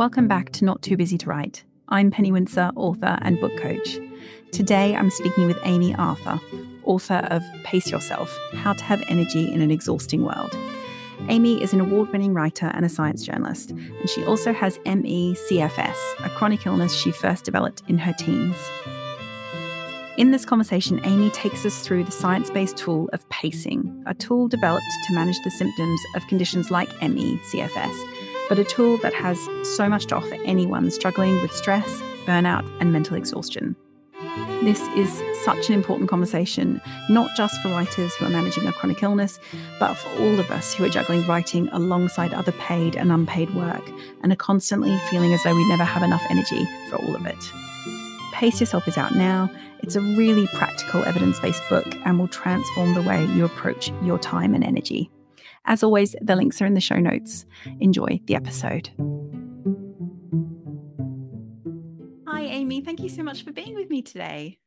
Welcome back to Not Too Busy to Write. I'm Penny Wincer, author and book coach. Today I'm speaking with Amy Arthur, author of Pace Yourself How to Have Energy in an Exhausting World. Amy is an award winning writer and a science journalist, and she also has ME CFS, a chronic illness she first developed in her teens. In this conversation, Amy takes us through the science based tool of pacing, a tool developed to manage the symptoms of conditions like ME, CFS, but a tool that has so much to offer anyone struggling with stress, burnout, and mental exhaustion. This is such an important conversation, not just for writers who are managing a chronic illness, but for all of us who are juggling writing alongside other paid and unpaid work and are constantly feeling as though we never have enough energy for all of it. Pace Yourself is out now it's a really practical, evidence based book and will transform the way you approach your time and energy. As always, the links are in the show notes. Enjoy the episode. Hi, Amy. Thank you so much for being with me today.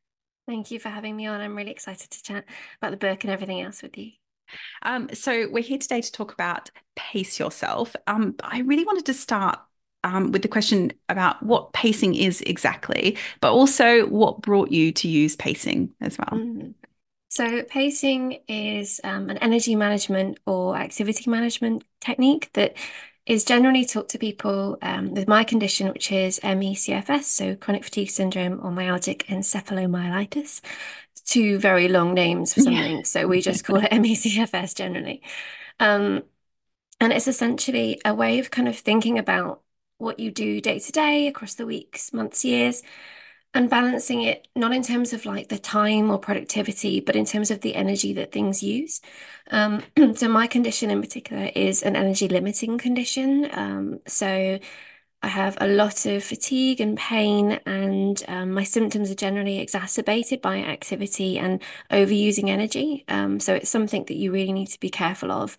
Thank you for having me on. I'm really excited to chat about the book and everything else with you. Um, so, we're here today to talk about Pace Yourself. Um, I really wanted to start um, with the question about what pacing is exactly, but also what brought you to use pacing as well. Mm-hmm. So, pacing is um, an energy management or activity management technique that is generally taught to people um, with my condition, which is ME/CFS, so chronic fatigue syndrome or myalgic encephalomyelitis. Two very long names for something, yeah. so we just call it ME/CFS generally. Um, and it's essentially a way of kind of thinking about what you do day to day across the weeks, months, years, and balancing it not in terms of like the time or productivity, but in terms of the energy that things use. Um, so my condition in particular is an energy limiting condition. Um, so I have a lot of fatigue and pain, and um, my symptoms are generally exacerbated by activity and overusing energy. Um, so it's something that you really need to be careful of.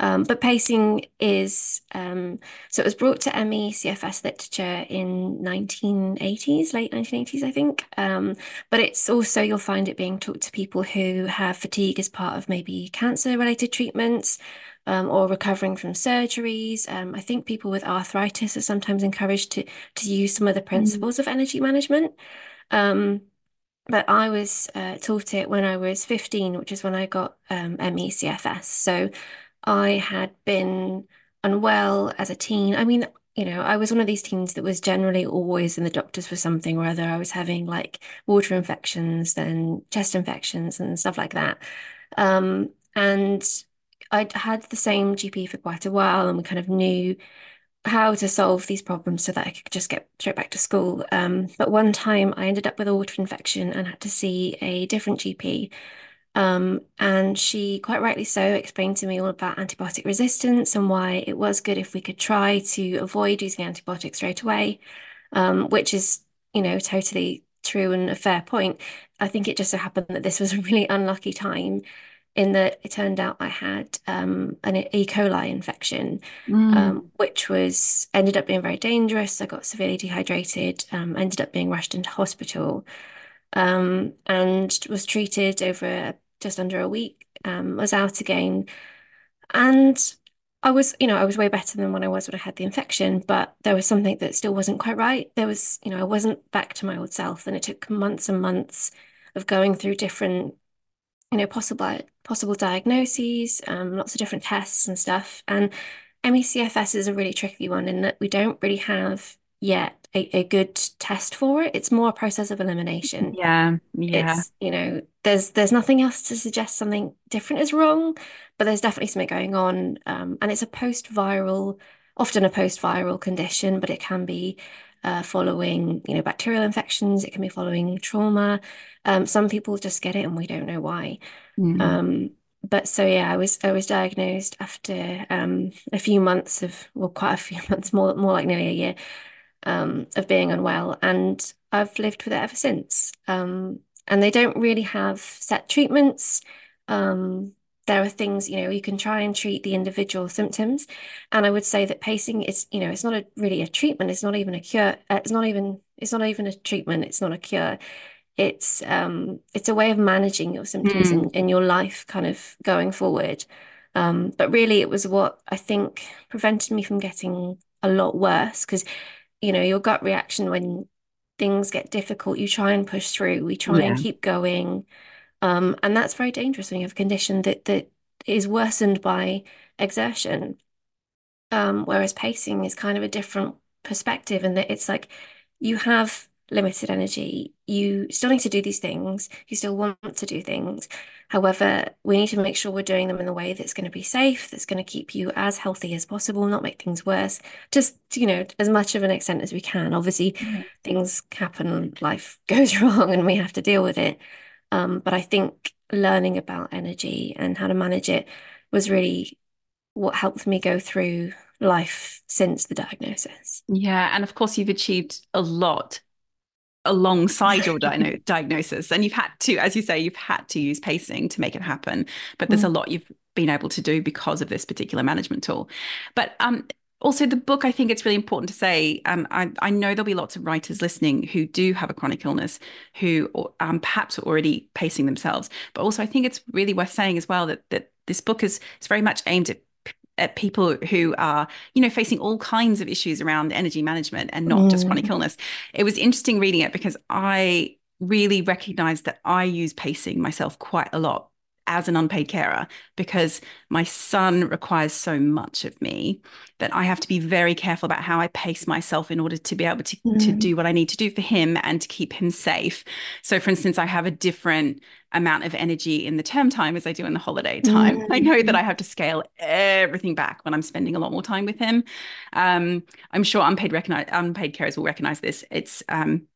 Um, but pacing is um, so it was brought to ME CFS literature in 1980s, late 1980s, I think. Um, but it's also you'll find it being taught to people who have fatigue as part of maybe cancer-related treatments. Um, or recovering from surgeries. Um, I think people with arthritis are sometimes encouraged to to use some of the mm. principles mm. of energy management. Um, but I was uh, taught it when I was 15, which is when I got um, ME CFS. So I had been unwell as a teen. I mean, you know, I was one of these teens that was generally always in the doctors for something or other. I was having like water infections, then chest infections and stuff like that. Um, and I'd had the same GP for quite a while, and we kind of knew how to solve these problems so that I could just get straight back to school. Um, but one time I ended up with a water infection and had to see a different GP um, and she quite rightly so explained to me all about antibiotic resistance and why it was good if we could try to avoid using antibiotics straight away, um, which is, you know, totally true and a fair point. I think it just so happened that this was a really unlucky time in that it turned out I had um, an E. coli infection, mm. um, which was ended up being very dangerous. I got severely dehydrated, um, ended up being rushed into hospital, um, and was treated over just under a week, um, was out again. And I was, you know, I was way better than when I was when I had the infection, but there was something that still wasn't quite right. There was, you know, I wasn't back to my old self. And it took months and months of going through different, you know, possible possible diagnoses, um, lots of different tests and stuff. And ME/CFS is a really tricky one in that we don't really have yet a, a good test for it. It's more a process of elimination. Yeah. Yeah. It's, you know, there's there's nothing else to suggest something different is wrong, but there's definitely something going on. Um, and it's a post-viral, often a post-viral condition, but it can be uh, following, you know, bacterial infections, it can be following trauma. Um, some people just get it and we don't know why. Mm-hmm. Um, but so yeah, I was I was diagnosed after um, a few months of well, quite a few months, more more like nearly a year um, of being unwell, and I've lived with it ever since. Um, and they don't really have set treatments. Um, there are things, you know, you can try and treat the individual symptoms. And I would say that pacing is, you know, it's not a, really a treatment. It's not even a cure. Uh, it's not even, it's not even a treatment. It's not a cure. It's, um, it's a way of managing your symptoms mm. in, in your life kind of going forward. Um, but really it was what I think prevented me from getting a lot worse because you know, your gut reaction when things get difficult, you try and push through, we try yeah. and keep going. Um, and that's very dangerous when you have a condition that that is worsened by exertion. Um, whereas pacing is kind of a different perspective, and that it's like you have limited energy. You still need to do these things. You still want to do things. However, we need to make sure we're doing them in a way that's going to be safe, that's going to keep you as healthy as possible, not make things worse. Just, you know, as much of an extent as we can. Obviously, mm-hmm. things happen, life goes wrong, and we have to deal with it. Um, but I think learning about energy and how to manage it was really what helped me go through life since the diagnosis. Yeah. And of course, you've achieved a lot alongside your di- diagnosis. And you've had to, as you say, you've had to use pacing to make it happen. But there's mm. a lot you've been able to do because of this particular management tool. But um, also the book i think it's really important to say um, I, I, know there'll be lots of writers listening who do have a chronic illness who um, perhaps are already pacing themselves but also i think it's really worth saying as well that that this book is, is very much aimed at at people who are, you know, facing all kinds of issues around energy management and not mm. just chronic mm. illness. It was interesting reading it because I really recognized that I use pacing myself quite a lot as an unpaid carer because my son requires so much of me that I have to be very careful about how I pace myself in order to be able to, mm. to do what I need to do for him and to keep him safe. So, for instance, I have a different amount of energy in the term time as I do in the holiday time. Mm. I know that I have to scale everything back when I'm spending a lot more time with him. Um, I'm sure unpaid recognize, unpaid carers will recognize this. It's um,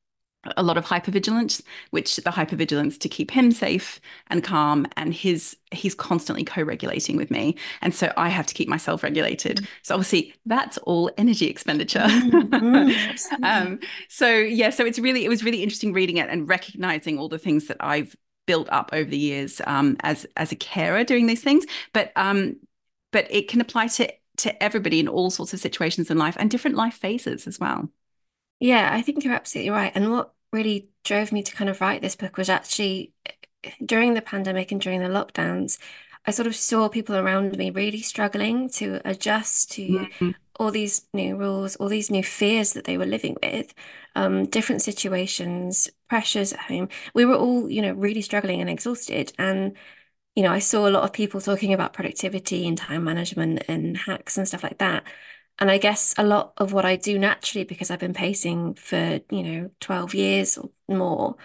a lot of hypervigilance which the hypervigilance to keep him safe and calm and his he's constantly co-regulating with me. And so i have to keep myself regulated. Mm. so obviously that's all energy expenditure. Mm, um, so yeah so it's really it was really interesting reading it and recognizing all the things that i've built up over the years um, as as a carer doing these things. But um but it can apply to to everybody in all sorts of situations in life and different life phases as well yeah, I think you're absolutely right. And what really drove me to kind of write this book was actually during the pandemic and during the lockdowns, I sort of saw people around me really struggling to adjust to mm-hmm. all these new rules, all these new fears that they were living with, um, different situations, pressures at home. We were all, you know, really struggling and exhausted. And, you know, I saw a lot of people talking about productivity and time management and hacks and stuff like that. And I guess a lot of what I do naturally, because I've been pacing for, you know, 12 years or more,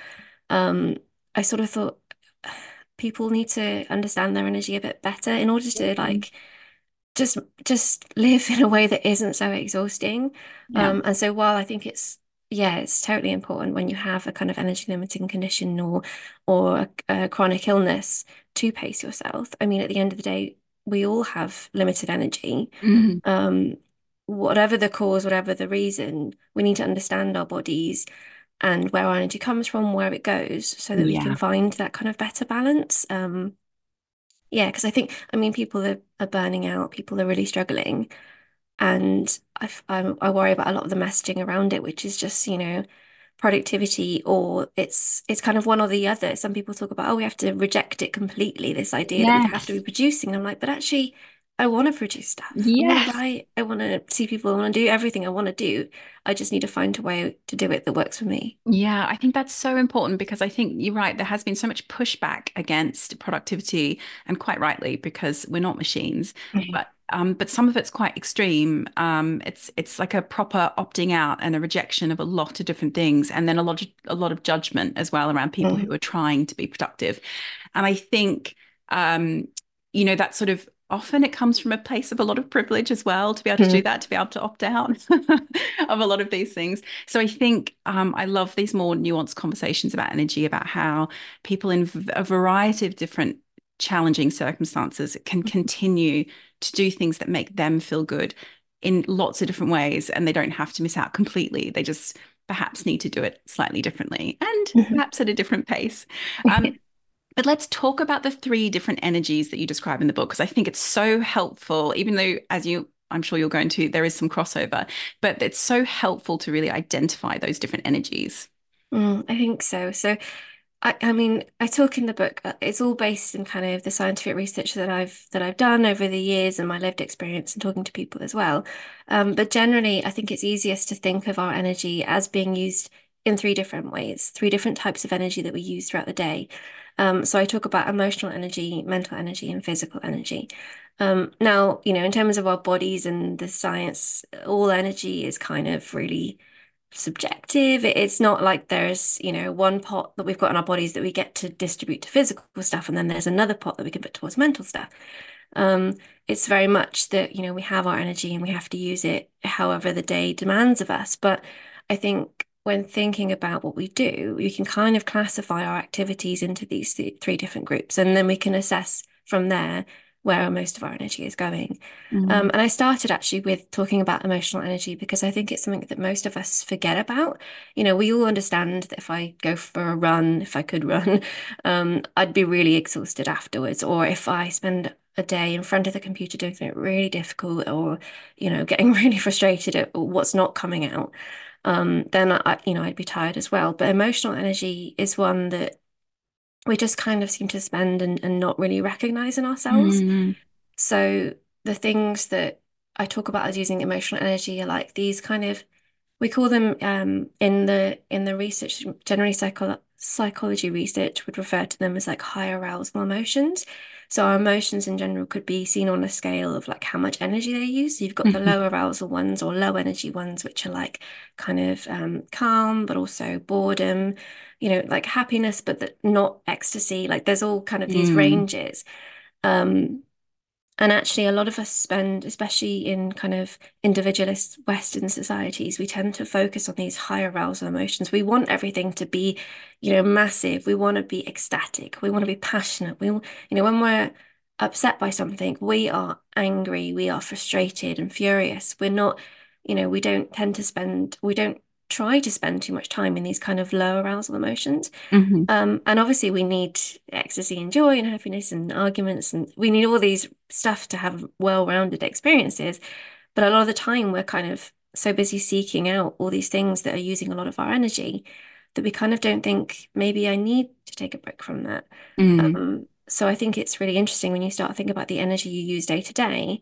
um, I sort of thought people need to understand their energy a bit better in order to mm-hmm. like just just live in a way that isn't so exhausting. Yeah. Um, and so while I think it's yeah, it's totally important when you have a kind of energy limiting condition or or a, a chronic illness to pace yourself. I mean, at the end of the day, we all have limited energy. Mm-hmm. Um, whatever the cause, whatever the reason, we need to understand our bodies and where our energy comes from, where it goes, so that yeah. we can find that kind of better balance. Um, yeah, because I think, I mean, people are, are burning out, people are really struggling. And I, I worry about a lot of the messaging around it, which is just, you know, productivity or it's it's kind of one or the other. Some people talk about, oh, we have to reject it completely, this idea yes. that we have to be producing. I'm like, but actually, I want to produce stuff. Yes. I want to write. I want to see people. I want to do everything I want to do. I just need to find a way to do it that works for me. Yeah, I think that's so important because I think you're right. There has been so much pushback against productivity, and quite rightly because we're not machines. Mm-hmm. But um, but some of it's quite extreme. Um, it's it's like a proper opting out and a rejection of a lot of different things, and then a lot of, a lot of judgment as well around people mm-hmm. who are trying to be productive. And I think um, you know that sort of often it comes from a place of a lot of privilege as well to be able to mm. do that to be able to opt out of a lot of these things so i think um, i love these more nuanced conversations about energy about how people in a variety of different challenging circumstances can mm-hmm. continue to do things that make them feel good in lots of different ways and they don't have to miss out completely they just perhaps need to do it slightly differently and mm-hmm. perhaps at a different pace um, but let's talk about the three different energies that you describe in the book, because I think it's so helpful, even though, as you I'm sure you're going to, there is some crossover, but it's so helpful to really identify those different energies. Mm, I think so. So I, I mean, I talk in the book, uh, it's all based in kind of the scientific research that I've that I've done over the years and my lived experience and talking to people as well. Um, but generally, I think it's easiest to think of our energy as being used in three different ways, three different types of energy that we use throughout the day. Um, so I talk about emotional energy, mental energy, and physical energy. Um, now, you know, in terms of our bodies and the science, all energy is kind of really subjective. It's not like there's, you know, one pot that we've got in our bodies that we get to distribute to physical stuff, and then there's another pot that we can put towards mental stuff. Um, it's very much that, you know, we have our energy and we have to use it however the day demands of us. But I think when thinking about what we do, we can kind of classify our activities into these th three different groups, and then we can assess from there where most of our energy is going. Mm. Um, and I started actually with talking about emotional energy because I think it's something that most of us forget about. You know, we all understand that if I go for a run, if I could run, um, I'd be really exhausted afterwards. Or if I spend a day in front of the computer doing something really difficult or, you know, getting really frustrated at what's not coming out, um, then I, you know, I'd be tired as well. But emotional energy is one that we just kind of seem to spend and, and not really recognize in ourselves. Mm. So the things that I talk about as using emotional energy are like these kind of we call them um, in the in the research generally psycho psychology research would refer to them as like high arousal emotions so our emotions in general could be seen on a scale of like how much energy they use. So you've got the mm-hmm. low arousal ones or low energy ones, which are like kind of um, calm, but also boredom, you know, like happiness, but the, not ecstasy. Like there's all kind of these mm. ranges. Um, and actually, a lot of us spend, especially in kind of individualist Western societies, we tend to focus on these high arousal emotions. We want everything to be, you know, massive. We want to be ecstatic. We want to be passionate. We, you know, when we're upset by something, we are angry, we are frustrated and furious. We're not, you know, we don't tend to spend, we don't try to spend too much time in these kind of low arousal emotions. Mm-hmm. Um, and obviously, we need ecstasy and joy and happiness and arguments, and we need all these stuff to have well rounded experiences. But a lot of the time, we're kind of so busy seeking out all these things that are using a lot of our energy that we kind of don't think maybe I need to take a break from that. Mm. Um, so I think it's really interesting when you start thinking about the energy you use day to day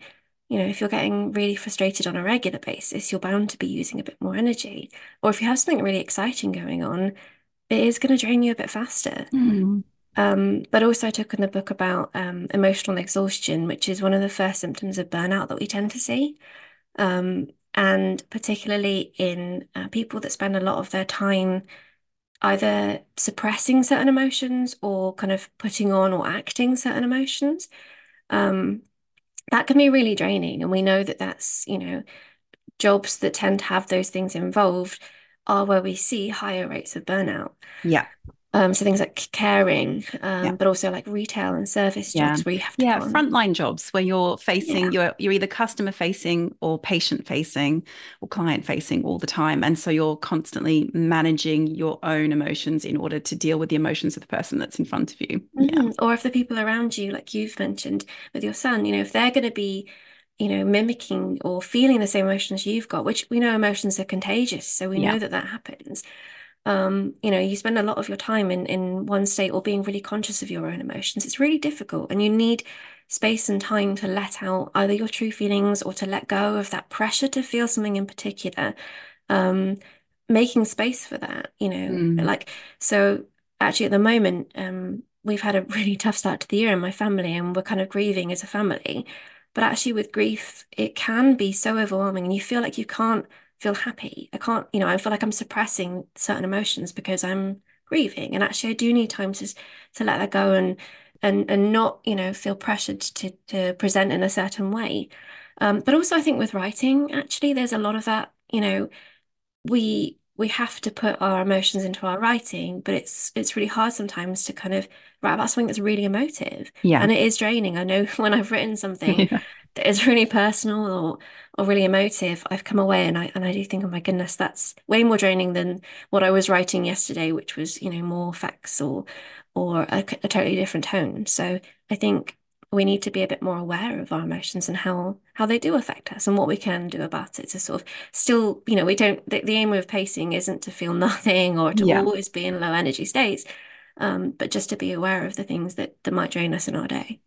you know, if you're getting really frustrated on a regular basis, you're bound to be using a bit more energy. Or if you have something really exciting going on, it is going to drain you a bit faster. Mm. Um, but also, I took in the book about um, emotional exhaustion, which is one of the first symptoms of burnout that we tend to see. Um, and particularly in uh, people that spend a lot of their time either suppressing certain emotions or kind of putting on or acting certain emotions. Um, that can be really draining. And we know that that's, you know, jobs that tend to have those things involved are where we see higher rates of burnout. Yeah. Um, so things like caring, um, yeah. but also like retail and service jobs yeah. where you have to yeah frontline jobs where you're facing yeah. you're you're either customer facing or patient facing or client facing all the time, and so you're constantly managing your own emotions in order to deal with the emotions of the person that's in front of you. Mm-hmm. Yeah. Or if the people around you, like you've mentioned with your son, you know, if they're going to be you know, mimicking or feeling the same emotions you've got, which we know emotions are contagious. So we yeah. know that that happens um, you know, you spend a lot of your time in in one state or being really conscious of your own emotions. It's really difficult, and you need space and time to let out either your true feelings or to let go of that pressure to feel something in particular. Um, making space for that, you know, mm. like so. Actually, at the moment, um, we've had a really tough start to the year in my family, and we're kind of grieving as a family. But actually, with grief, it can be so overwhelming, and you feel like you can't feel happy. I can't, you know, I feel like I'm suppressing certain emotions because I'm grieving. And actually I do need time to to let that go and and and not, you know, feel pressured to to present in a certain way. Um, but also I think with writing, actually, there's a lot of that, you know, we we have to put our emotions into our writing, but it's it's really hard sometimes to kind of write about something that's really emotive. Yeah. And it is draining. I know when I've written something yeah that is really personal or or really emotive, I've come away and I and I do think, oh my goodness, that's way more draining than what I was writing yesterday, which was, you know, more facts or or a, a totally different tone. So I think we need to be a bit more aware of our emotions and how how they do affect us and what we can do about it to sort of still you know we don't the, the aim of pacing isn't to feel nothing or to yeah. always be in low energy states um, but just to be aware of the things that that might drain us in our day.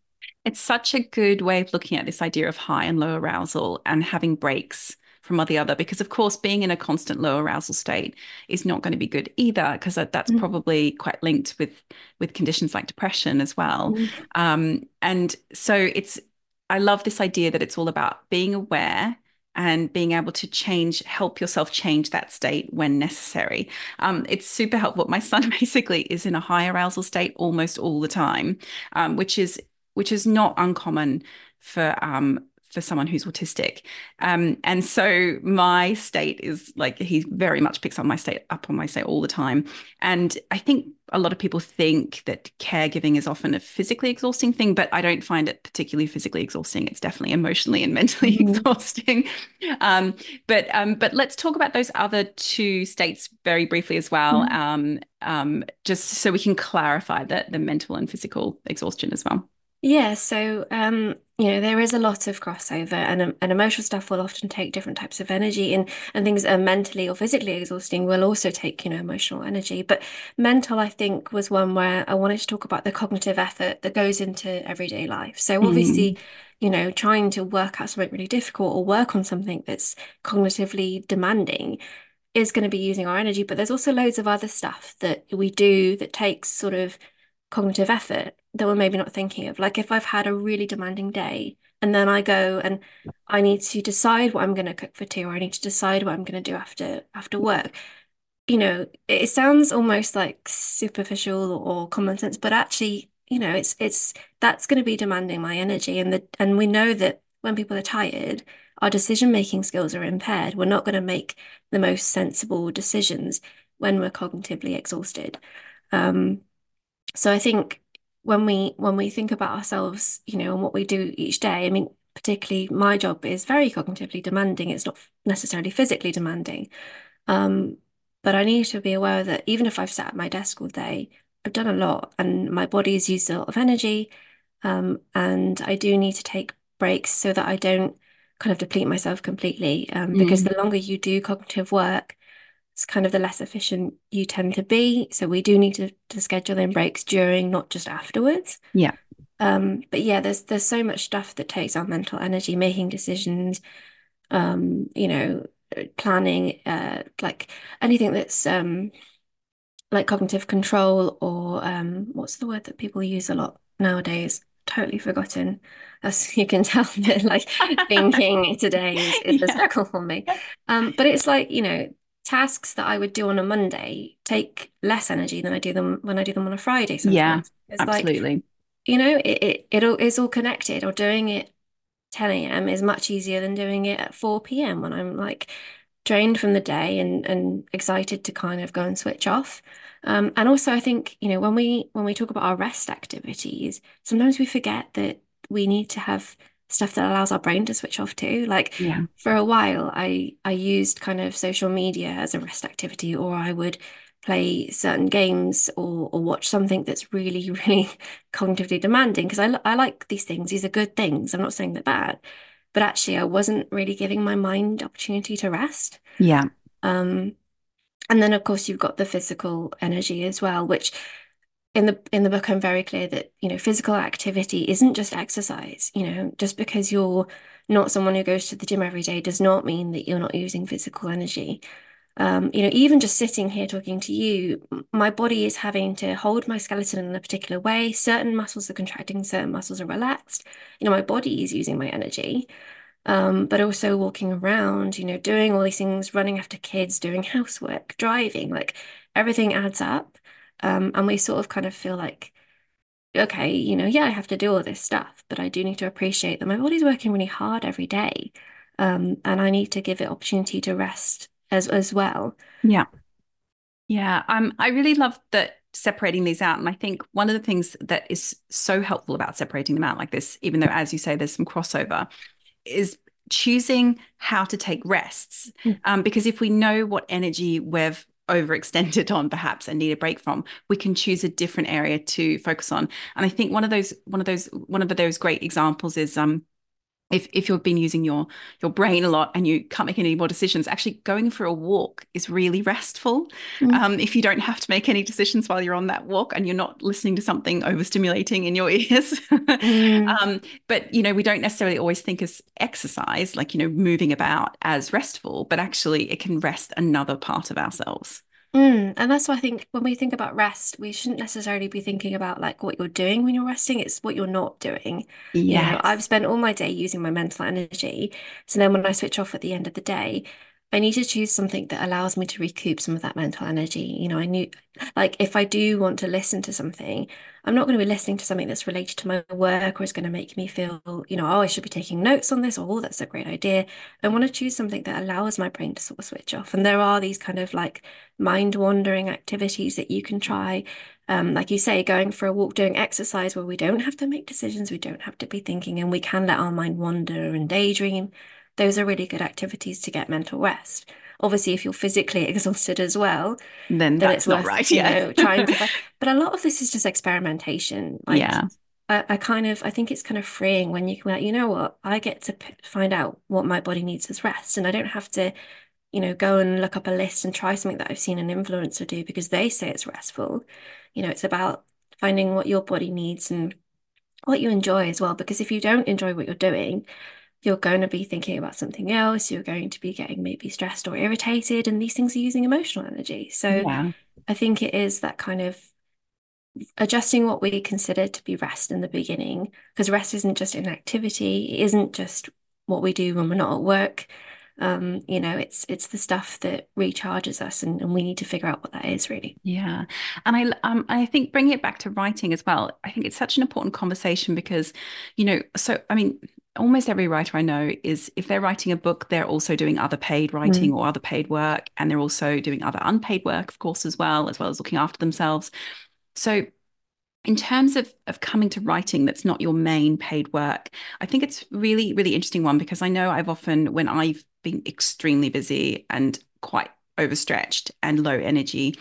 It's such a good way of looking at this idea of high and low arousal and having breaks from the other because of course being in a constant low arousal state is not going to be good either because that's mm. probably quite linked with with conditions like depression as well mm. um, and so it's i love this idea that it's all about being aware and being able to change, help yourself change that state when necessary. Um, it's super helpful. My son basically is in a high arousal state almost all the time, um, which is which is not uncommon for um, for someone who's autistic. Um, and so my state is like he very much picks on my state up on my state all the time. And I think a lot of people think that caregiving is often a physically exhausting thing, but I don't find it particularly physically exhausting. It's definitely emotionally and mentally mm-hmm. exhausting. Um, but um, but let's talk about those other two states very briefly as well, mm-hmm. Um, um, just so we can clarify that the mental and physical exhaustion as well. Yeah, so um, you know, there is a lot of crossover and um, and emotional stuff will often take different types of energy and and things that are mentally or physically exhausting will also take, you know, emotional energy. But mental, I think, was one where I wanted to talk about the cognitive effort that goes into everyday life. So obviously, mm. you know, trying to work out something really difficult or work on something that's cognitively demanding is going to be using our energy, but there's also loads of other stuff that we do that takes sort of cognitive effort that we're maybe not thinking of. Like if I've had a really demanding day and then I go and I need to decide what I'm going to cook for tea or I need to decide what I'm going to do after after work. You know, it sounds almost like superficial or common sense, but actually, you know, it's it's that's going to be demanding my energy and the and we know that when people are tired, our decision making skills are impaired. We're not going to make the most sensible decisions when we're cognitively exhausted. Um, so I think when we when we think about ourselves, you know, and what we do each day, I mean, particularly my job is very cognitively demanding. It's not necessarily physically demanding. Um, but I need to be aware that even if I've sat at my desk all day, I've done a lot and my body has used a lot of energy. Um, and I do need to take breaks so that I don't kind of deplete myself completely. Um, mm. Because the longer you do cognitive work, it's kind of the less efficient you tend to be. So we do need to, to schedule in breaks during, not just afterwards. Yeah. Um, but yeah, there's there's so much stuff that takes our mental energy, making decisions, um, you know, planning, uh, like anything that's um like cognitive control or um what's the word that people use a lot nowadays? Totally forgotten. As you can tell, like thinking today is, is yeah. a struggle for me. Um, but it's like, you know, tasks that I would do on a Monday take less energy than I do them when I do them on a Friday. Sometimes. Yeah, it's absolutely. Like, you know, it, it it all is all connected. Or doing it 10 a.m. is much easier than doing it at 4 p.m. when I'm like drained from the day and and excited to kind of go and switch off. Um, and also, I think you know when we when we talk about our rest activities, sometimes we forget that we need to have stuff that allows our brain to switch off too. Like yeah. for a while, I I used kind of social media as a rest activity, or I would play certain games or or watch something that's really really cognitively demanding because I I like these things. These are good things. I'm not saying they're bad, but actually, I wasn't really giving my mind opportunity to rest. Yeah. Um, and then of course you've got the physical energy as well, which in the in the book i'm very clear that you know physical activity isn't just exercise you know just because you're not someone who goes to the gym every day does not mean that you're not using physical energy. Um, you know even just sitting here talking to you my body is having to hold my skeleton in a particular way. Certain muscles are contracting certain muscles are relaxed. You know my body is using my energy. Um, but also walking around you know doing all these things running after kids doing housework driving like everything adds up um, and we sort of kind of feel like, okay, you know, yeah, I have to do all this stuff, but I do need to appreciate that my body's working really hard every day. Um, and I need to give it opportunity to rest as as well. Yeah. Yeah. Um, I really love that separating these out. And I think one of the things that is so helpful about separating them out like this, even though, as you say, there's some crossover, is choosing how to take rests. Mm. Um, because if we know what energy we've overextended on perhaps and need a break from we can choose a different area to focus on. And i think one of those one of those one of those great examples is um if if you've been using your your brain a lot and you can't make any more decisions actually going for a walk is really restful mm. um, if you don't have to make any decisions while you're on that walk and you're not listening to something overstimulating in your ears mm. um, but you know we don't necessarily always think as exercise like you know moving about as restful but actually it can rest another part of ourselves Mm, and that's why I think when we think about rest, we shouldn't necessarily be thinking about like what you're doing when you're resting. It's what you're not doing. You know, I've spent all my day using my mental energy. So then when I switch off at the end of the day, I need to choose something that allows me to recoup some of that mental energy. You know, I knew like if I do want to listen to something, I'm not going to be listening to something that's related to my work or is going to make me feel, you know, oh, I should be taking notes on this or oh, that's a great idea. I want to choose something that allows my brain to sort of switch off. And there are these kind of like mind wandering activities that you can try. Um, like you say, going for a walk, doing exercise where we don't have to make decisions, we don't have to be thinking, and we can let our mind wander and daydream those are really good activities to get mental rest. Obviously, if you're physically exhausted as well, then, then it's not worth, right. Yeah, you know, trying to. But a lot of this is just experimentation. Like, yeah. I, I, kind of I think it's kind of freeing when you can like you know what I get to p- find out what my body needs as rest and I don't have to you know go and look up a list and try something that I've seen an influencer do because they say it's restful you know it's about finding what your body needs and what you enjoy as well because if you don't enjoy what you're doing you're going to be thinking about something else. You're going to be getting maybe stressed or irritated, and these things are using emotional energy. So yeah. I think it is that kind of adjusting what we consider to be rest in the beginning, because rest isn't just an activity, it isn't just what we do when we're not at work. Um, you know, it's it's the stuff that recharges us, and, and we need to figure out what that is really. Yeah, and I um I think bringing it back to writing as well. I think it's such an important conversation because, you know, so I mean, almost every writer I know is if they're writing a book, they're also doing other paid writing mm. or other paid work. And they're also doing other unpaid work, of course, as well, as well as looking after themselves. So in terms of, of coming to writing that's not your main paid work, I think it's really, really interesting one because I know I've often, when I've been extremely busy and quite overstretched and low energy,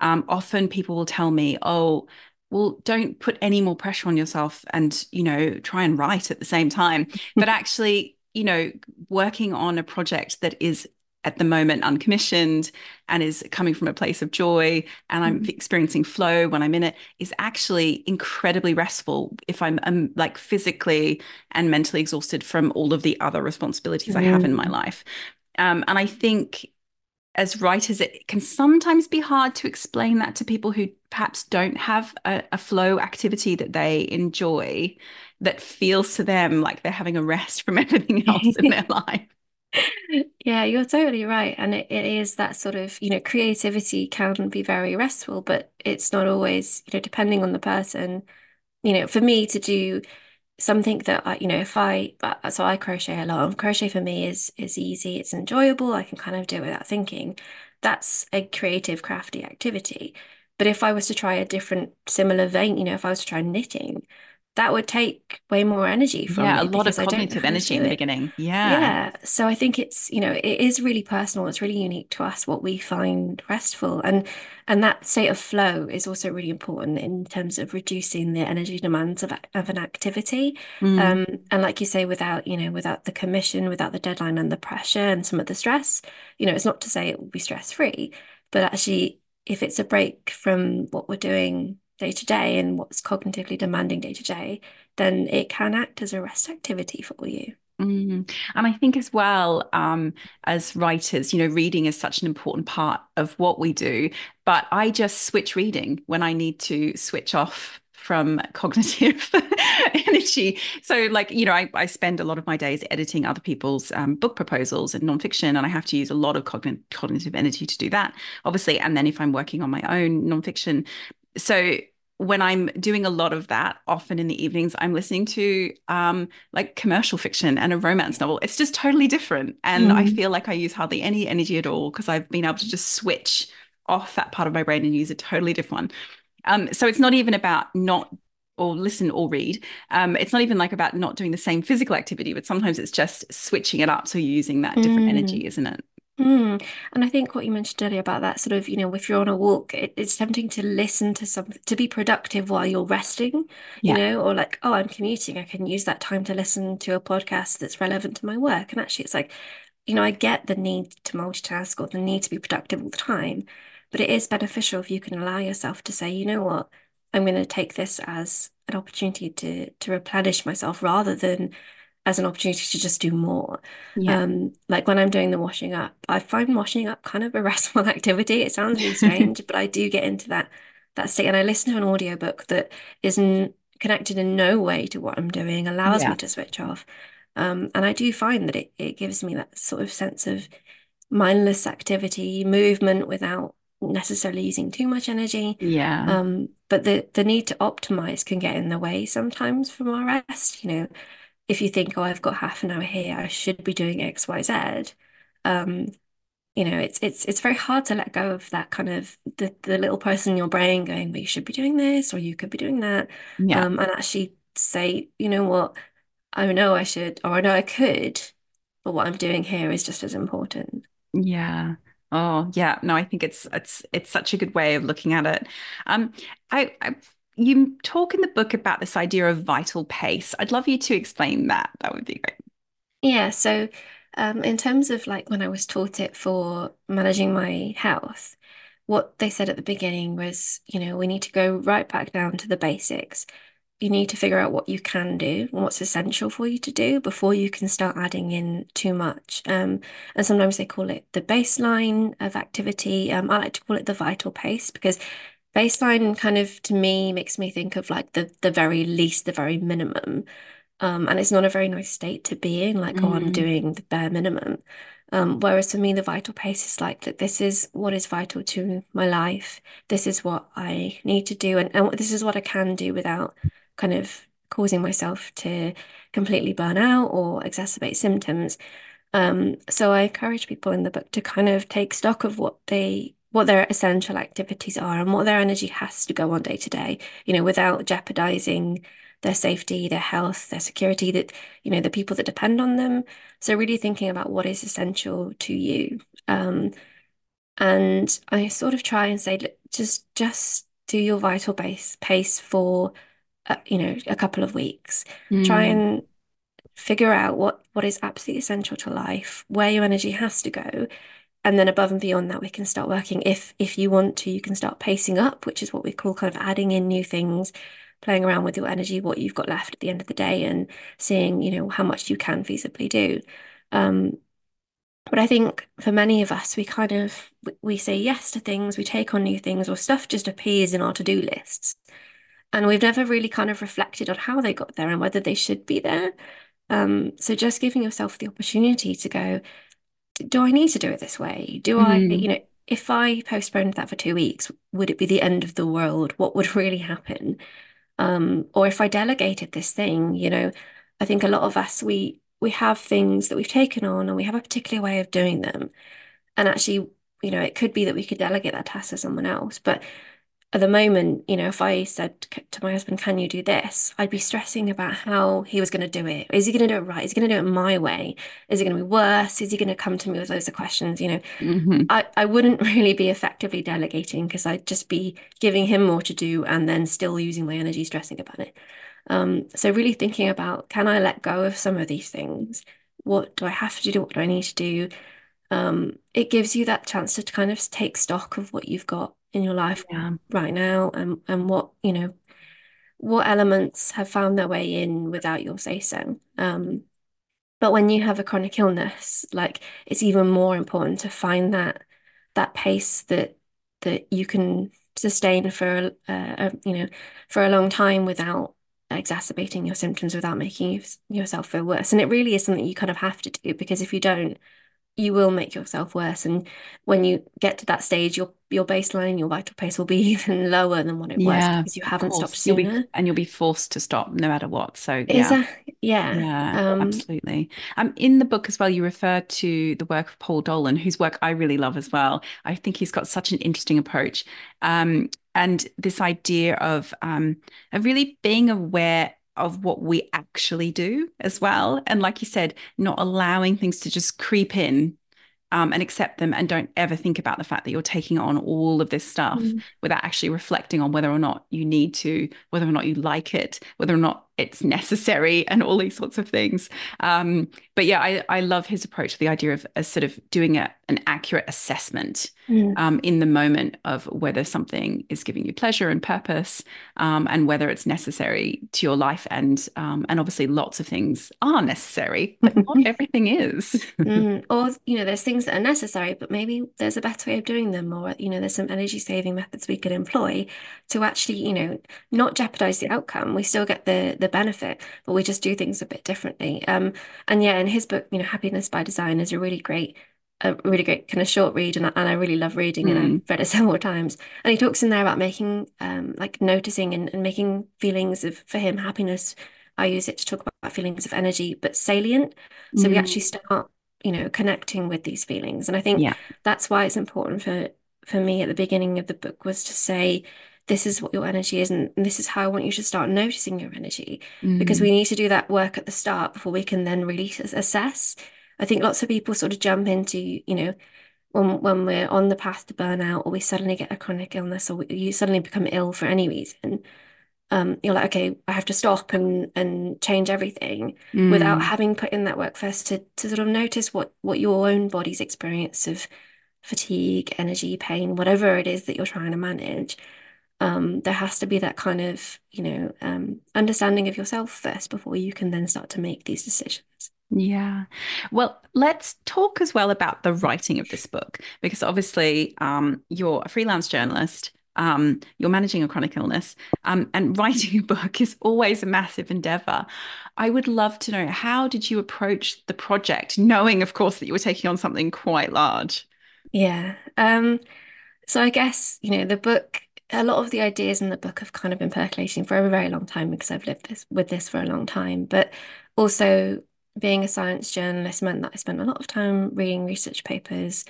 um, often people will tell me, oh, well don't put any more pressure on yourself and you know try and write at the same time but actually you know working on a project that is at the moment uncommissioned and is coming from a place of joy and i'm mm-hmm. experiencing flow when i'm in it is actually incredibly restful if i'm, I'm like physically and mentally exhausted from all of the other responsibilities mm-hmm. i have in my mm. life um, and i think as writers, it can sometimes be hard to explain that to people who perhaps don't have a, a, flow activity that they enjoy that feels to them like they're having a rest from everything else in their life. Yeah, you're totally right. And it, it is that sort of, you know, creativity can be very restful, but it's not always, you know, depending on the person. You know, for me to do something that I, you know, if I, so I crochet a lot. Crochet for me is is easy. It's enjoyable. I can kind of do it without thinking. That's a creative, crafty activity. But if I was to try a different, similar vein, you know, if I was to try knitting, that would take way more energy from yeah a lot of cognitive energy in the beginning. Yeah. Yeah. So i think it's you know it is really personal. It's really unique to us what we find restful. And and that state of flow is also really important in terms of reducing the energy demands of, of an activity. Mm. um and like you say without you know without the commission without the deadline and the pressure and some of the stress you know it's not to say it will be stress free but actually if it's a break from what we're doing day to day and what's cognitively demanding day to day, then it can act as a rest activity for you. Mm. And I think as well, um, as writers, you know, reading is such an important part of what we do. But I just switch reading when I need to switch off from cognitive energy. So, like, you know, I, I, spend a lot of my days editing other people's um, book proposals and nonfiction, and I have to use a lot of cogn- cognitive energy to do that, obviously. And then if I'm working on my own nonfiction, so when I'm doing a lot of that, often in the evenings, I'm listening to um, like commercial fiction and a romance novel. It's just totally different. And mm. I feel like I use hardly any energy at all because I've been able to just switch off that part of my brain and use a totally different one. Um, so it's not even about not or listen or read. Um, it's not even like about not doing the same physical activity, but sometimes it's just switching it up. So you're using that different mm. energy, isn't it? Mm. And I think what you mentioned earlier about that sort of, you know, if you're on a walk, it, it's tempting to listen to something, to be productive while you're resting, you Yeah. know, or like, oh, I'm commuting. I can use that time to listen to a podcast that's relevant to my work. And actually, it's like, you know, I get the need to multitask or the need to be productive all the time, but it is beneficial if you can allow yourself to say, you know what, I'm going to take this as an opportunity to to replenish myself rather than as an opportunity to just do more. Yeah. Um, like when I'm doing the washing up, I find washing up kind of a restful activity. It sounds really strange, but I do get into that that state and I listen to an audiobook that isn't connected in no way to what I'm doing, allows Yeah. me to switch off. Um, and I do find that it, it gives me that sort of sense of mindless activity, movement without necessarily using too much energy. Yeah. Um, but the the need to optimize can get in the way sometimes from our rest. You know, if you think, oh, I've got half an hour here, I should be doing X, Y, Z. Um, you know, it's it's it's very hard to let go of that kind of the the little person in your brain going, well, you should be doing this or you could be doing that. Yeah. Um, and actually say, you know what, I know I should or I know I could, but what I'm doing here is just as important. Yeah. Oh, yeah. No, I think it's it's it's such a good way of looking at it. Um, I, I you talk in the book about this idea of vital pace. I'd love you to explain that. That would be great. Yeah, so um, in terms of like when I was taught it for managing my health, what they said at the beginning was, you know, we need to go right back down to the basics. You need to figure out what you can do and what's essential for you to do before you can start adding in too much. Um, and sometimes they call it the baseline of activity. Um, I like to call it the vital pace because baseline kind of to me makes me think of like the the very least, the very minimum. Um, and it's not a very nice state to be in, like, oh, I'm Mm, doing the bare minimum. Um, whereas for me, the vital pace is like that this is what is vital to my life. This is what I need to do, and, and this is what I can do without kind of causing myself to completely burn out or exacerbate symptoms. Um, so I encourage people in the book to kind of take stock of what they what their essential activities are and what their energy has to go on day to day, you know, without jeopardizing their safety, their health, their security, that, you know, the people that depend on them. So really thinking about what is essential to you. Um, and I sort of try and say, look, just just do your vital base pace for, uh, you know, a couple of weeks. Try mm, and figure out what what is absolutely essential to life, where your energy has to go, and then above and beyond that, we can start working. If if you want to, you can start pacing up, which is what we call kind of adding in new things, playing around with your energy, what you've got left at the end of the day, and seeing, you know, how much you can feasibly do. Um, but I think for many of us, we kind of we say yes to things, we take on new things, or stuff just appears in our to-do lists. And we've never really kind of reflected on how they got there and whether they should be there. Um, so just giving yourself the opportunity to go, do I need to do it this way? Do I, you mm. know, if I postponed that for two weeks, would it be the end of the world? What would really happen? Um, or if I delegated this thing, you know, I think a lot of us we we have things that we've taken on and we have a particular way of doing them. And actually, you know, it could be that we could delegate that task to someone else. But at the moment, you know, if I said to my husband, "Can you do this?" I'd be stressing about how he was going to do it. Is he going to do it right? Is he going to do it my way? Is it going to be worse? Is he going to come to me with loads of questions? You know, hmm I, I wouldn't really be effectively delegating because I'd just be giving him more to do and then still using my energy stressing about it. Um, so really thinking about can I let go of some of these things? What do I have to do? What do I need to do? Um, it gives you that chance to kind of take stock of what you've got in your life Yeah. right now and and what, you know, what elements have found their way in without your say so. Um, but when you have a chronic illness, like it's even more important to find that that pace that that you can sustain for a, a you know for a long time without exacerbating your symptoms, without making you, yourself feel worse. And it really is something you kind of have to do because if you don't, you will make yourself worse. And when you get to that stage, your your baseline, your vital pace will be even lower than what it was because you haven't stopped course. You'll be sooner. and you'll be forced to stop no matter what. So yeah. yeah. Yeah, Um absolutely. Um, in the book as well, you refer to the work of Paul Dolan, whose work I really love as well. I think he's got such an interesting approach. Um, and this idea of um, of really being aware of what we actually do as well. And like you said, not allowing things to just creep in um, and accept them and don't ever think about the fact that you're taking on all of this stuff mm. without actually reflecting on whether or not you need to, whether or not you like it, whether or not it's necessary, and all these sorts of things. Um, but yeah, I, I love his approach to the idea of a sort of doing a, an accurate assessment mm. um, in the moment of whether something is giving you pleasure and purpose, um, and whether it's necessary to your life. And um, and obviously, lots of things are necessary, but not everything is. mm. Or you know, there's things that are necessary, but maybe there's a better way of doing them, or you know, there's some energy saving methods we could employ to actually, you know, not jeopardize the outcome. We still get the the benefit, but we just do things a bit differently. Um, and yeah, in his book, you know, Happiness by Design is a really great, a really great kind of short read, and I, and I really love reading, mm. and I've mm. read it several times. And he talks in there about making, um, like noticing and, and making feelings of for him happiness. I use it to talk about feelings of energy, but salient. So mm. we actually start, you know, connecting with these feelings, and I think yeah. that's why it's important for for me at the beginning of the book was to say this is what your energy is and this is how I want you to start noticing your energy mm. because we need to do that work at the start before we can then really assess. I think lots of people sort of jump into, you know, when when we're on the path to burnout or we suddenly get a chronic illness or you suddenly become ill for any reason, um, you're like, okay, I have to stop and and change everything mm. without having put in that work first to to sort of notice what what your own body's experience of fatigue, energy, pain, whatever it is that you're trying to manage um, there has to be that kind of, you know, um, understanding of yourself first before you can then start to make these decisions. Yeah. Well, let's talk as well about the writing of this book, because obviously um, you're a freelance journalist. Um, you're managing a chronic illness, um, and writing a book is always a massive endeavor. I would love to know how did you approach the project, knowing, of course, that you were taking on something quite large. Yeah. Um, so I guess you know the book a lot of the ideas in the book have kind of been percolating for a very long time because I've lived this with this for a long time. But also being a science journalist meant that I spent a lot of time reading research papers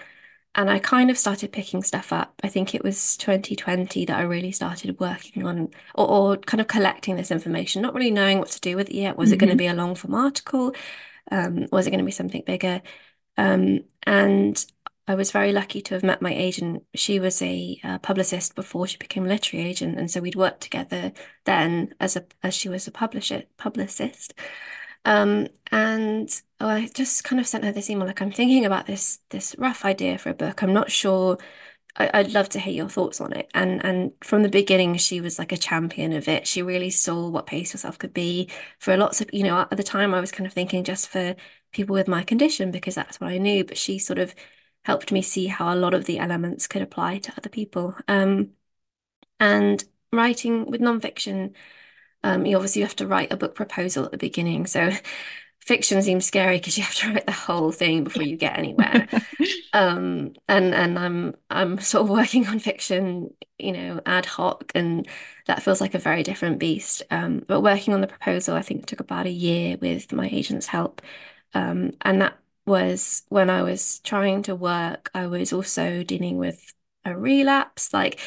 and I kind of started picking stuff up. I think it was 2020 that I really started working on or, or kind of collecting this information, not really knowing what to do with it yet. Was mm-hmm. it going to be a long form article? Um, was it going to be something bigger? Um, and I was very lucky to have met my agent. She was a uh, publicist before she became a literary agent, and so we'd worked together then as a as she was a publisher publicist. Um, and oh, I just kind of sent her this email like I'm thinking about this this rough idea for a book. I'm not sure. I, would love to hear your thoughts on it. And and from the beginning, she was like a champion of it. She really saw what pace yourself could be for lots of you know at the time I was kind of thinking just for people with my condition because that's what I knew. But she sort of helped me see how a lot of the elements could apply to other people. Um, and writing with nonfiction, um, you obviously have to write a book proposal at the beginning. So fiction seems scary because you have to write the whole thing before you get anywhere. um, and and I'm I'm sort of working on fiction, you know, ad hoc, and that feels like a very different beast. Um, but working on the proposal, I think took about a year with my agent's help. Um, and that was when I was trying to work, I was also dealing with a relapse. Like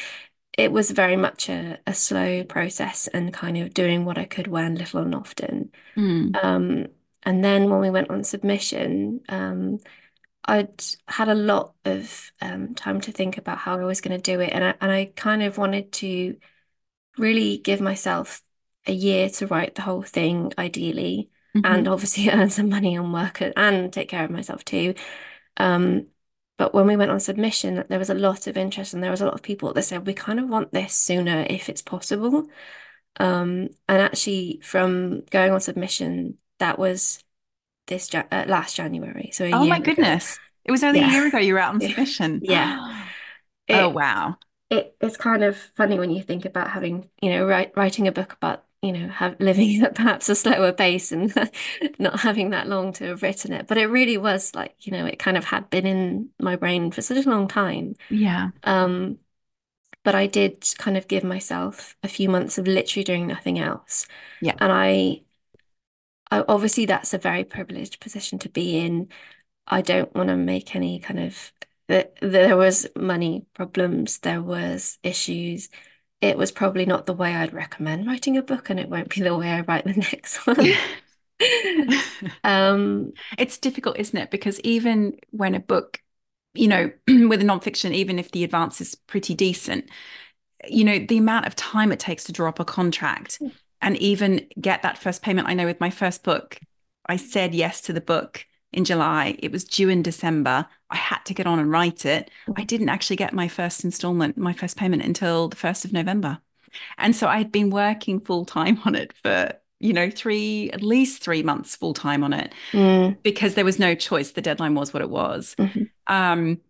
it was very much a, a slow process and kind of doing what I could when little and often. Mm. Um, and then when we went on submission, um, I'd had a lot of um, time to think about how I was going to do it. And I, and I kind of wanted to really give myself a year to write the whole thing, ideally mm-hmm. and obviously earn some money and work and take care of myself too. Um, but when we went on submission, there was a lot of interest and there was a lot of people that said, we kind of want this sooner if it's possible. Um, and actually, from going on submission, that was this uh, last January. So oh my goodness, ago. it was only yeah. a year ago you were out on submission. yeah. It, oh wow. It, it's kind of funny when you think about having, you know, write, writing a book about you know, have living at perhaps a slower pace and not having that long to have written it. But it really was like, you know, it kind of had been in my brain for such a long time. Yeah. Um, but I did kind of give myself a few months of literally doing nothing else. Yeah. And I, I obviously that's a very privileged position to be in. I don't want to make any kind of there was money problems, there was issues it was probably not the way I'd recommend writing a book, and it won't be the way I write the next one. um, it's difficult, isn't it? Because even when a book you know, with a nonfiction, even if the advance is pretty decent, you know, the amount of time it takes to draw up a contract mm. and even get that first payment. I know with my first book, I said yes to the book in July. It was due in December. I had to get on and write it. I didn't actually get my first installment, my first payment until the 1st of November. And so I had been working full time on it for, you know, three, at least three months full time on it mm. because there was no choice. The deadline was what it was. Mm-hmm. Um,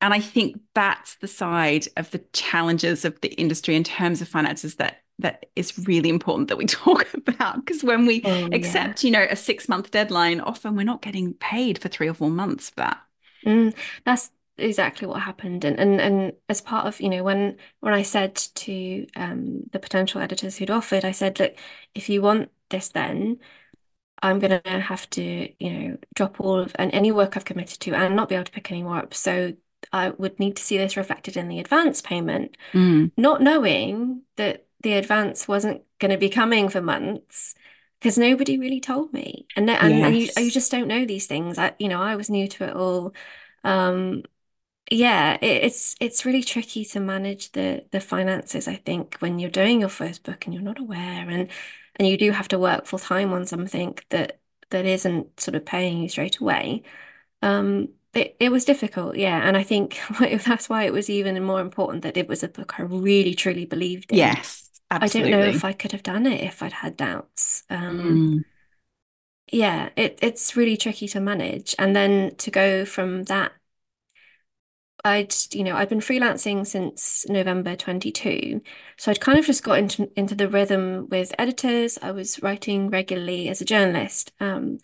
and I think that's the side of the challenges of the industry in terms of finances that that is really important that we talk about because when we oh, accept yeah. you know a six month deadline often we're not getting paid for three or four months for that mm, that's exactly what happened and, and and as part of you know when when i said to um the potential editors who'd offered i said look if you want this then i'm going to have to you know drop all of and any work i've committed to and not be able to pick any more up so i would need to see this reflected in the advance payment mm. not knowing that the advance wasn't going to be coming for months because nobody really told me and and, yes. and you, you just don't know these things I you know I was new to it all um yeah it, it's it's really tricky to manage the the finances I think when you're doing your first book and you're not aware and and you do have to work full time on something that that isn't sort of paying you straight away um it, it was difficult, yeah. And I think that's why it was even more important that it was a book I really truly believed in. Yes, absolutely. I don't know if I could have done it if I'd had doubts. Um, mm. Yeah, it, it's really tricky to manage. And then to go from that, I'd, you know, I'd been freelancing since November 22. So I'd kind of just got into, into the rhythm with editors. I was writing regularly as a journalist. Um,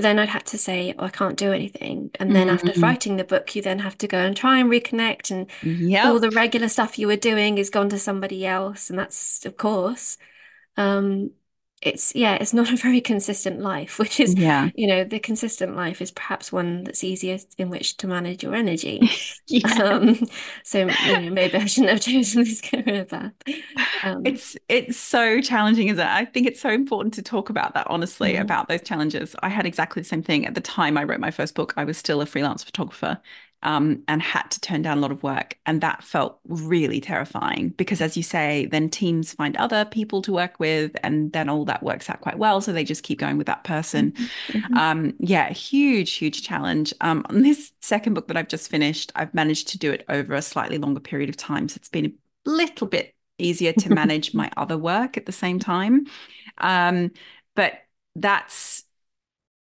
but then I'd had to say, oh, I can't do anything. And then mm-hmm. after writing the book, you then have to go and try and reconnect. And yep. all the regular stuff you were doing is gone to somebody else. And that's, of course, um, it's yeah it's not a very consistent life which is yeah. you know the consistent life is perhaps one that's easiest in which to manage your energy. Yeah. um so you know, maybe i shouldn't have chosen this career path. Um, it's it's so challenging isn't it? I think it's so important to talk about that honestly mm-hmm. about those challenges. I had exactly the same thing. At the time i wrote my first book i was still a freelance photographer um, and had to turn down a lot of work. And that felt really terrifying because, as you say, then teams find other people to work with, and then all that works out quite well. So they just keep going with that person. Mm-hmm. mm-hmm. Um, yeah, huge, huge challenge. Um, on this second book that I've just finished, I've managed to do it over a slightly longer period of time. So it's been a little bit easier to manage my other work at the same time. Um, but that's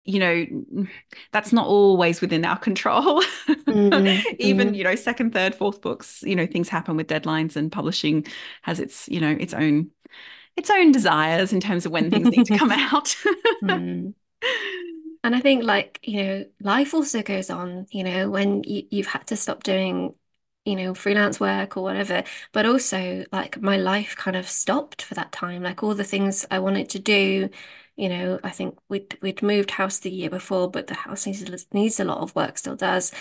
you know that's not always within our control mm-hmm. even mm-hmm. you know second third fourth books you know things happen with deadlines and publishing has its you know its own its own desires in terms of when things need to come out mm. and i think like you know life also goes on you know when you, you've had to stop doing you know freelance work or whatever but also like my life kind of stopped for that time like all the things i wanted to do you know, I think we'd we'd moved house the year before, but the house needs needs a lot of work, still does.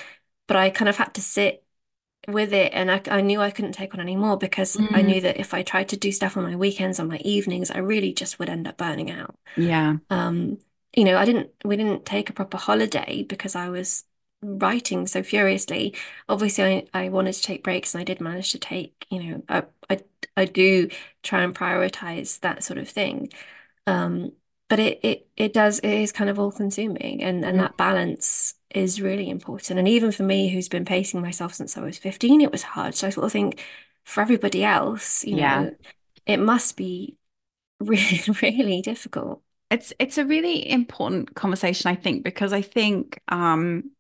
But I kind of had to sit with it and I, I knew I couldn't take on anymore because mm. I knew that if I tried to do stuff on my weekends, on my evenings, I really just would end up burning out. Yeah. Um, you know, I didn't we didn't take a proper holiday because I was writing so furiously. Obviously I, I wanted to take breaks and I did manage to take, you know, I I, I do try and prioritize that sort of thing. Um, but it it it does it is kind of all consuming and and mm. that balance is really important and even for me who's been pacing myself since I was 15 it was hard so I sort of think for everybody else you yeah. know it must be really really difficult it's it's a really important conversation I think because I think um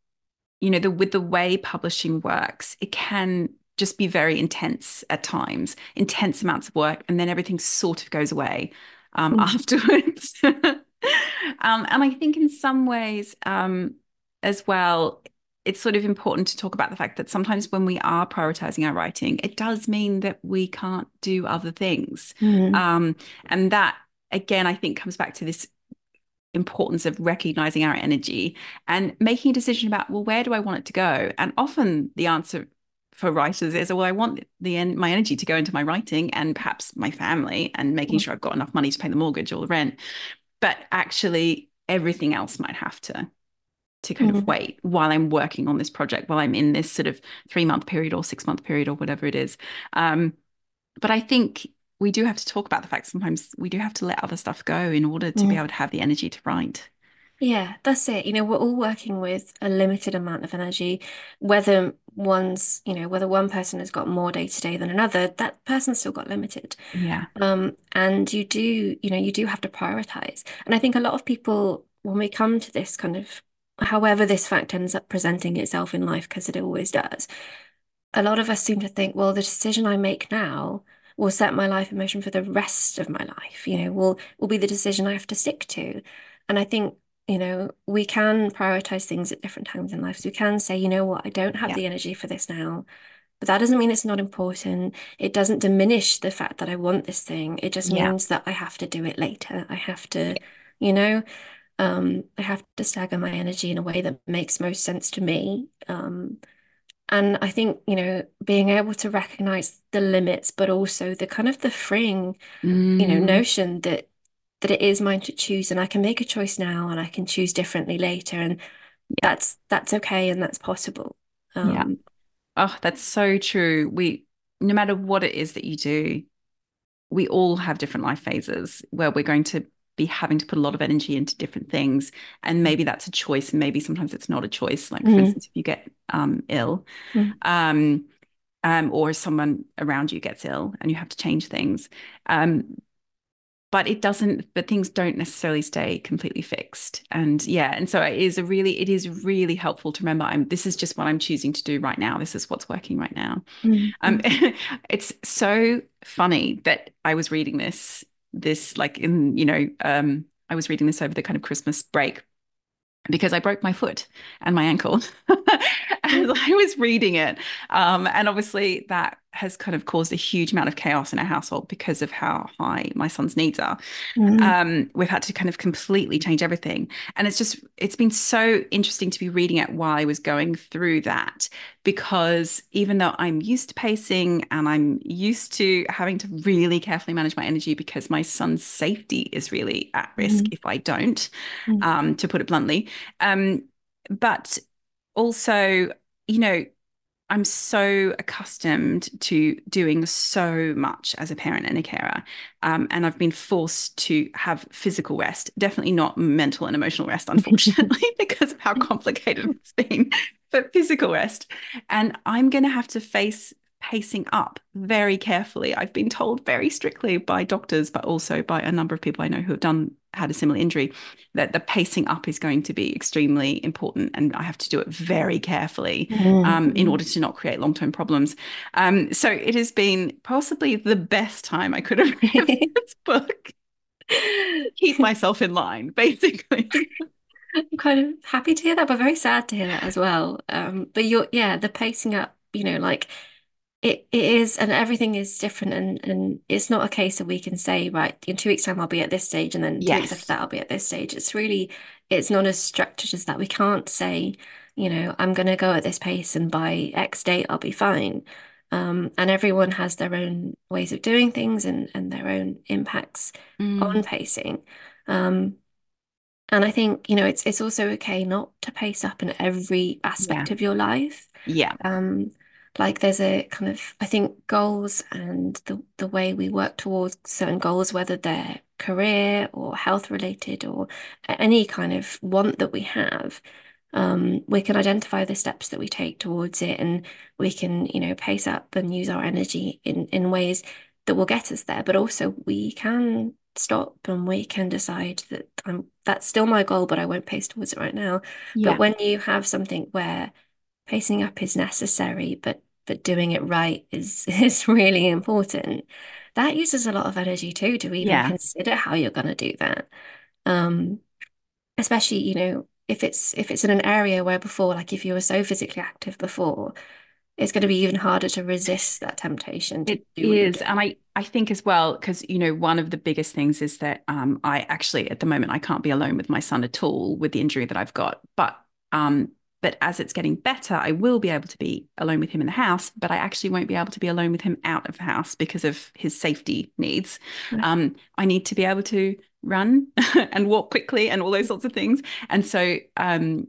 you know the with the way publishing works it can just be very intense at times intense amounts of work and then everything sort of goes away um, mm. afterwards. um, and I think in some ways um, as well, it's sort of important to talk about the fact that sometimes when we are prioritizing our writing, it does mean that we can't do other things. Mm. and that, again, I think comes back to this importance of recognizing our energy and making a decision about well where do i want it to go and often the answer for writers is well i want the end my energy to go into my writing and perhaps my family and making mm. sure i've got enough money to pay the mortgage or the rent but actually everything else might have to to kind mm-hmm. of wait while I'm working on this project, while I'm in this sort of three month period or six month period or whatever it is. Um, but I think we do have to talk about the fact sometimes we do have to let other stuff go in order to mm. be able to have the energy to write. Yeah, that's it. You know, we're all working with a limited amount of energy, whether one's, you know, whether one person has got more day to day than another, that person's still got limited. Yeah. Um, and you do, you know, you do have to prioritize. And I think a lot of people, when we come to this kind of, however this fact ends up presenting itself in life, because it always does, a lot of us seem to think, well, the decision I make now will set my life in motion for the rest of my life, you know, will will be the decision I have to stick to. And I think you know, we can prioritize things at different times in life. So we can say, you know what, I don't have yeah. the energy for this now. But that doesn't mean it's not important. It doesn't diminish the fact that I want this thing. It just yeah. means that I have to do it later. I have to, you know, um, I have to stagger my energy in a way that makes most sense to me. Um, and I think, you know, being able to recognize the limits, but also the kind of the freeing, mm. you know, mm. notion that that it is mine to choose and I can make a choice now and I can choose differently later and yeah. that's that's okay and that's possible. Um, yeah. Oh, that's so true. We no matter what it is that you do, we all have different life phases where we're going to be having to put a lot of energy into different things and maybe that's a choice and maybe sometimes it's not a choice like for mm. instance if you get um, ill mm. um, um, or someone around you gets ill and you have to change things um, but it doesn't but things don't necessarily stay completely fixed. And yeah and so it is a really it is really helpful to remember i'm this is just what i'm choosing to do right now. This is what's working right now. Mm-hmm. um it's so funny that i was reading this this like in you know um i was reading this over the kind of christmas break because I broke my foot and my ankle as I was reading it. Um, and obviously, that has kind of caused a huge amount of chaos in our household because of how high my son's needs are. Mm. Um, we've had to kind of completely change everything. And it's just, it's been so interesting to be reading it while I was going through that, because even though I'm used to pacing and I'm used to having to really carefully manage my energy because my son's safety is really at risk mm. if I don't, mm. um, to put it bluntly. Um, but also, you know, I'm so accustomed to doing so much as a parent and a carer. Um, and I've been forced to have physical rest, definitely not mental and emotional rest, unfortunately, because of how complicated it's been, but physical rest. And I'm going to have to face pacing up very carefully. I've been told very strictly by doctors, but also by a number of people I know who have done had a similar injury, that the pacing up is going to be extremely important, and I have to do it very carefully mm-hmm. um, in order to not create long term problems. Um, so it has been possibly the best time I could have read this book. Keep myself in line, basically. I'm kind of happy to hear that, but very sad to hear that as well. Um, but you're, yeah, the pacing up, you know, like it, it is, and everything is different, and and it's not a case that we can say, right, in two weeks' time I'll be at this stage, and then two yes. weeks after that I'll be at this stage. It's really, it's not as structured as that. We can't say, you know, I'm going to go at this pace, and by X date I'll be fine. Um, and everyone has their own ways of doing things and and their own impacts mm. on pacing. Um, and I think, you know, it's it's also okay not to pace up in every aspect yeah. of your life. Yeah. Um, like there's a kind of I think goals and the the way we work towards certain goals, whether they're career or health related or any kind of want that we have, um, we can identify the steps that we take towards it, and we can you know pace up and use our energy in in ways that will get us there. But also we can stop and we can decide that I'm that's still my goal, but I won't pace towards it right now. Yeah. But when you have something where pacing up is necessary, but but doing it right is is really important. That uses a lot of energy too to even yeah. consider how you're going to do that. Um, especially, you know, if it's if it's in an area where before, like if you were so physically active before, it's going to be even harder to resist that temptation. it is, and I I think as well because you know one of the biggest things is that um, I actually at the moment I can't be alone with my son at all with the injury that I've got, but um, but as it's getting better, I will be able to be alone with him in the house, but I actually won't be able to be alone with him out of the house because of his safety needs. Mm-hmm. Um, I need to be able to run and walk quickly and all those sorts of things. And so um,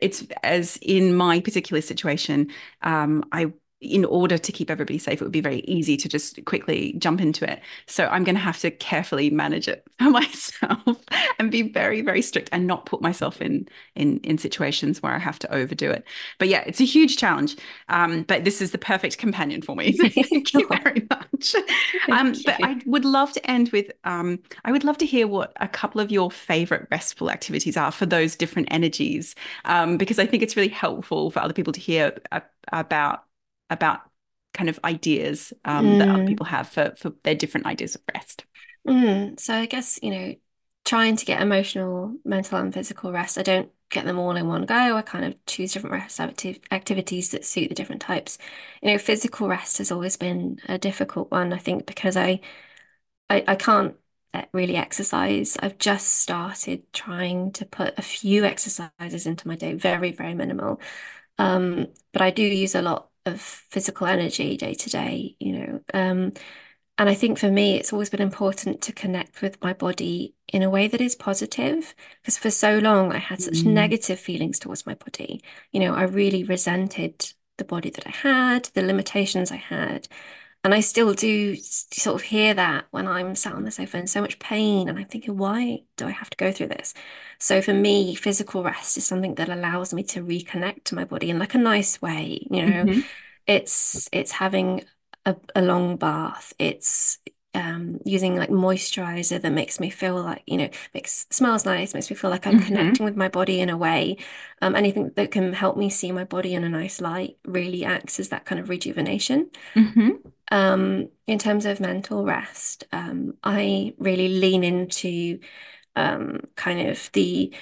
it's as in my particular situation, um, I in order to keep everybody safe, it would be very easy to just quickly jump into it. So I'm going to have to carefully manage it for myself and be very, very strict and not put myself in in in situations where I have to overdo it. But yeah, it's a huge challenge. Um, but this is the perfect companion for me. Thank you very much. Um, but I would love to end with um, I would love to hear what a couple of your favorite restful activities are for those different energies, um, because I think it's really helpful for other people to hear about about kind of ideas um, mm. that other mm. people have for for their different ideas of rest. Mm. So I guess you know, trying to get emotional, mental, and physical rest. I don't get them all in one go. I kind of choose different rest activities that suit the different types. You know, physical rest has always been a difficult one. I think because I, I, I can't really exercise. I've just started trying to put a few exercises into my day, very, very minimal. Um, but I do use a lot of physical energy day to day, you know. Um, and I think for me, it's always been important to connect with my body in a way that is positive. Because for so long, I had such mm. negative feelings towards my body. You know, I really resented the body that I had, the limitations I had. And I still do sort of hear that when I'm sat on the sofa in so much pain. And I'm thinking, why do I have to go through this? So for me, physical rest is something that allows me to reconnect to my body in like a nice way. You know, mm-hmm. it's it's having a, a long bath. It's um, using like moisturizer that makes me feel like you know makes smells nice makes me feel like i'm mm-hmm. connecting with my body in a way um, anything that can help me see my body in a nice light really acts as that kind of rejuvenation mm-hmm. um, in terms of mental rest um, i really lean into um, kind of the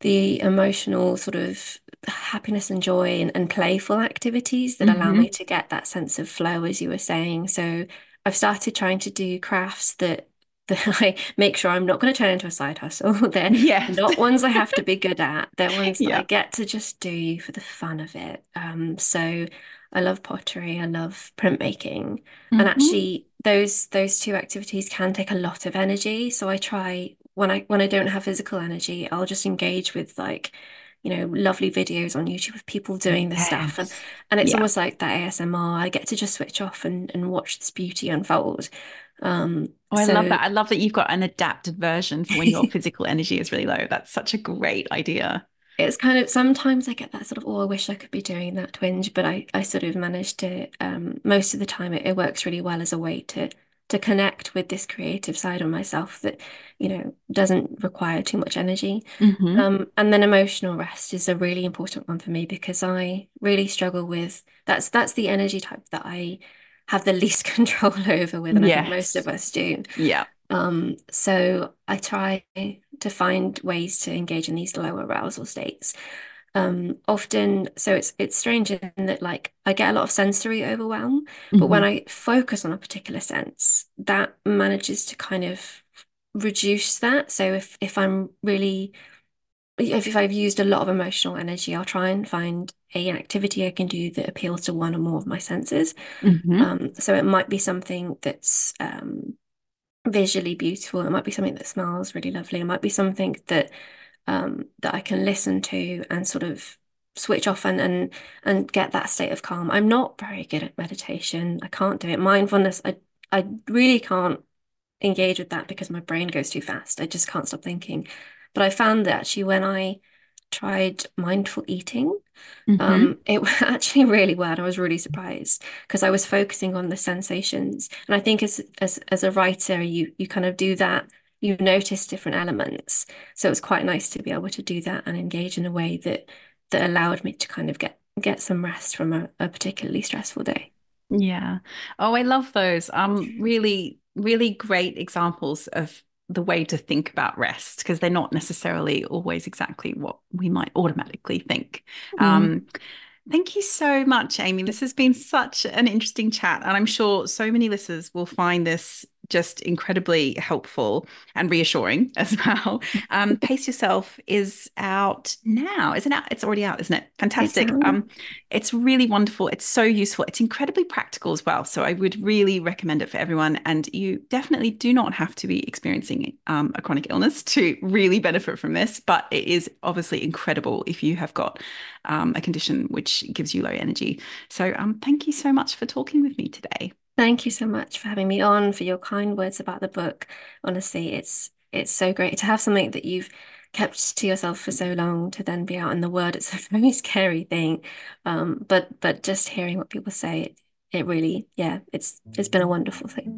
the emotional sort of happiness and joy and, and playful activities that mm-hmm. allow me to get that sense of flow as you were saying so I've started trying to do crafts that that I make sure I'm not going to turn into a side hustle. They're yes. not ones I have to be good at. They're ones that. I get to just do for the fun of it. Um, so I love pottery. I love printmaking, mm-hmm. and actually, those those two activities can take a lot of energy. So I try when I when I don't have physical energy, I'll just engage with like you know, lovely videos on YouTube of people doing this yes. stuff. And, and it's yeah. almost like that ASMR. I get to just switch off and, and watch this beauty unfold. Um, oh, I so... love that. I love that you've got an adapted version for when your physical energy is really low. That's such a great idea. It's kind of sometimes I get that sort of, oh, I wish I could be doing that twinge, but I, I sort of managed to, um, most of the time it, it works really well as a way to to connect with this creative side of myself that you know doesn't require too much energy mm-hmm. um, and then emotional rest is a really important one for me because i really struggle with that's that's the energy type that i have the least control over with and yes. i think most of us do yeah um so i try to find ways to engage in these lower arousal states um often so it's it's strange in that like I get a lot of sensory overwhelm mm-hmm. but when mm-hmm. I focus on a particular sense that manages to kind of reduce that so if if I'm really if, if I've used a lot of emotional energy I'll try and find a activity I can do that appeals to one or more of my senses mm-hmm. um so it might be something that's um visually beautiful it might be something that smells really lovely it might be something that um, that I can listen to and sort of switch off and and and get that state of calm. I'm not very good at meditation. I can't do it. Mindfulness, I I really can't engage with that because my brain goes too fast. I just can't stop thinking. But I found that actually when I tried mindful eating, mm-hmm. um, it actually really worked. I was really surprised because I was focusing on the sensations. And I think as as as a writer, you you kind of do that you notice different elements. So it was quite nice to be able to do that and engage in a way that that allowed me to kind of get get some rest from a, a particularly stressful day. Yeah. Oh, I love those. Um, really, really great examples of the way to think about rest because they're not necessarily always exactly what we might automatically think. Mm. Um, Thank you so much, Amy. This has been such an interesting chat. And I'm sure so many listeners will find this just incredibly helpful and reassuring as well. Um, Pace Yourself is out now, isn't it? It's already out, isn't it? Fantastic. It's, um, it's really wonderful. It's so useful. It's incredibly practical as well. So I would really recommend it for everyone. And you definitely do not have to be experiencing um, a chronic illness to really benefit from this, but it is obviously incredible if you have got um, a condition which gives you low energy. So um, thank you so much for talking with me today. Thank you so much for having me on, for your kind words about the book. Honestly, it's it's so great to have something that you've kept to yourself for so long to then be out in the world. It's a very scary thing. Um, but but just hearing what people say, it, it really, yeah, it's it's been a wonderful thing.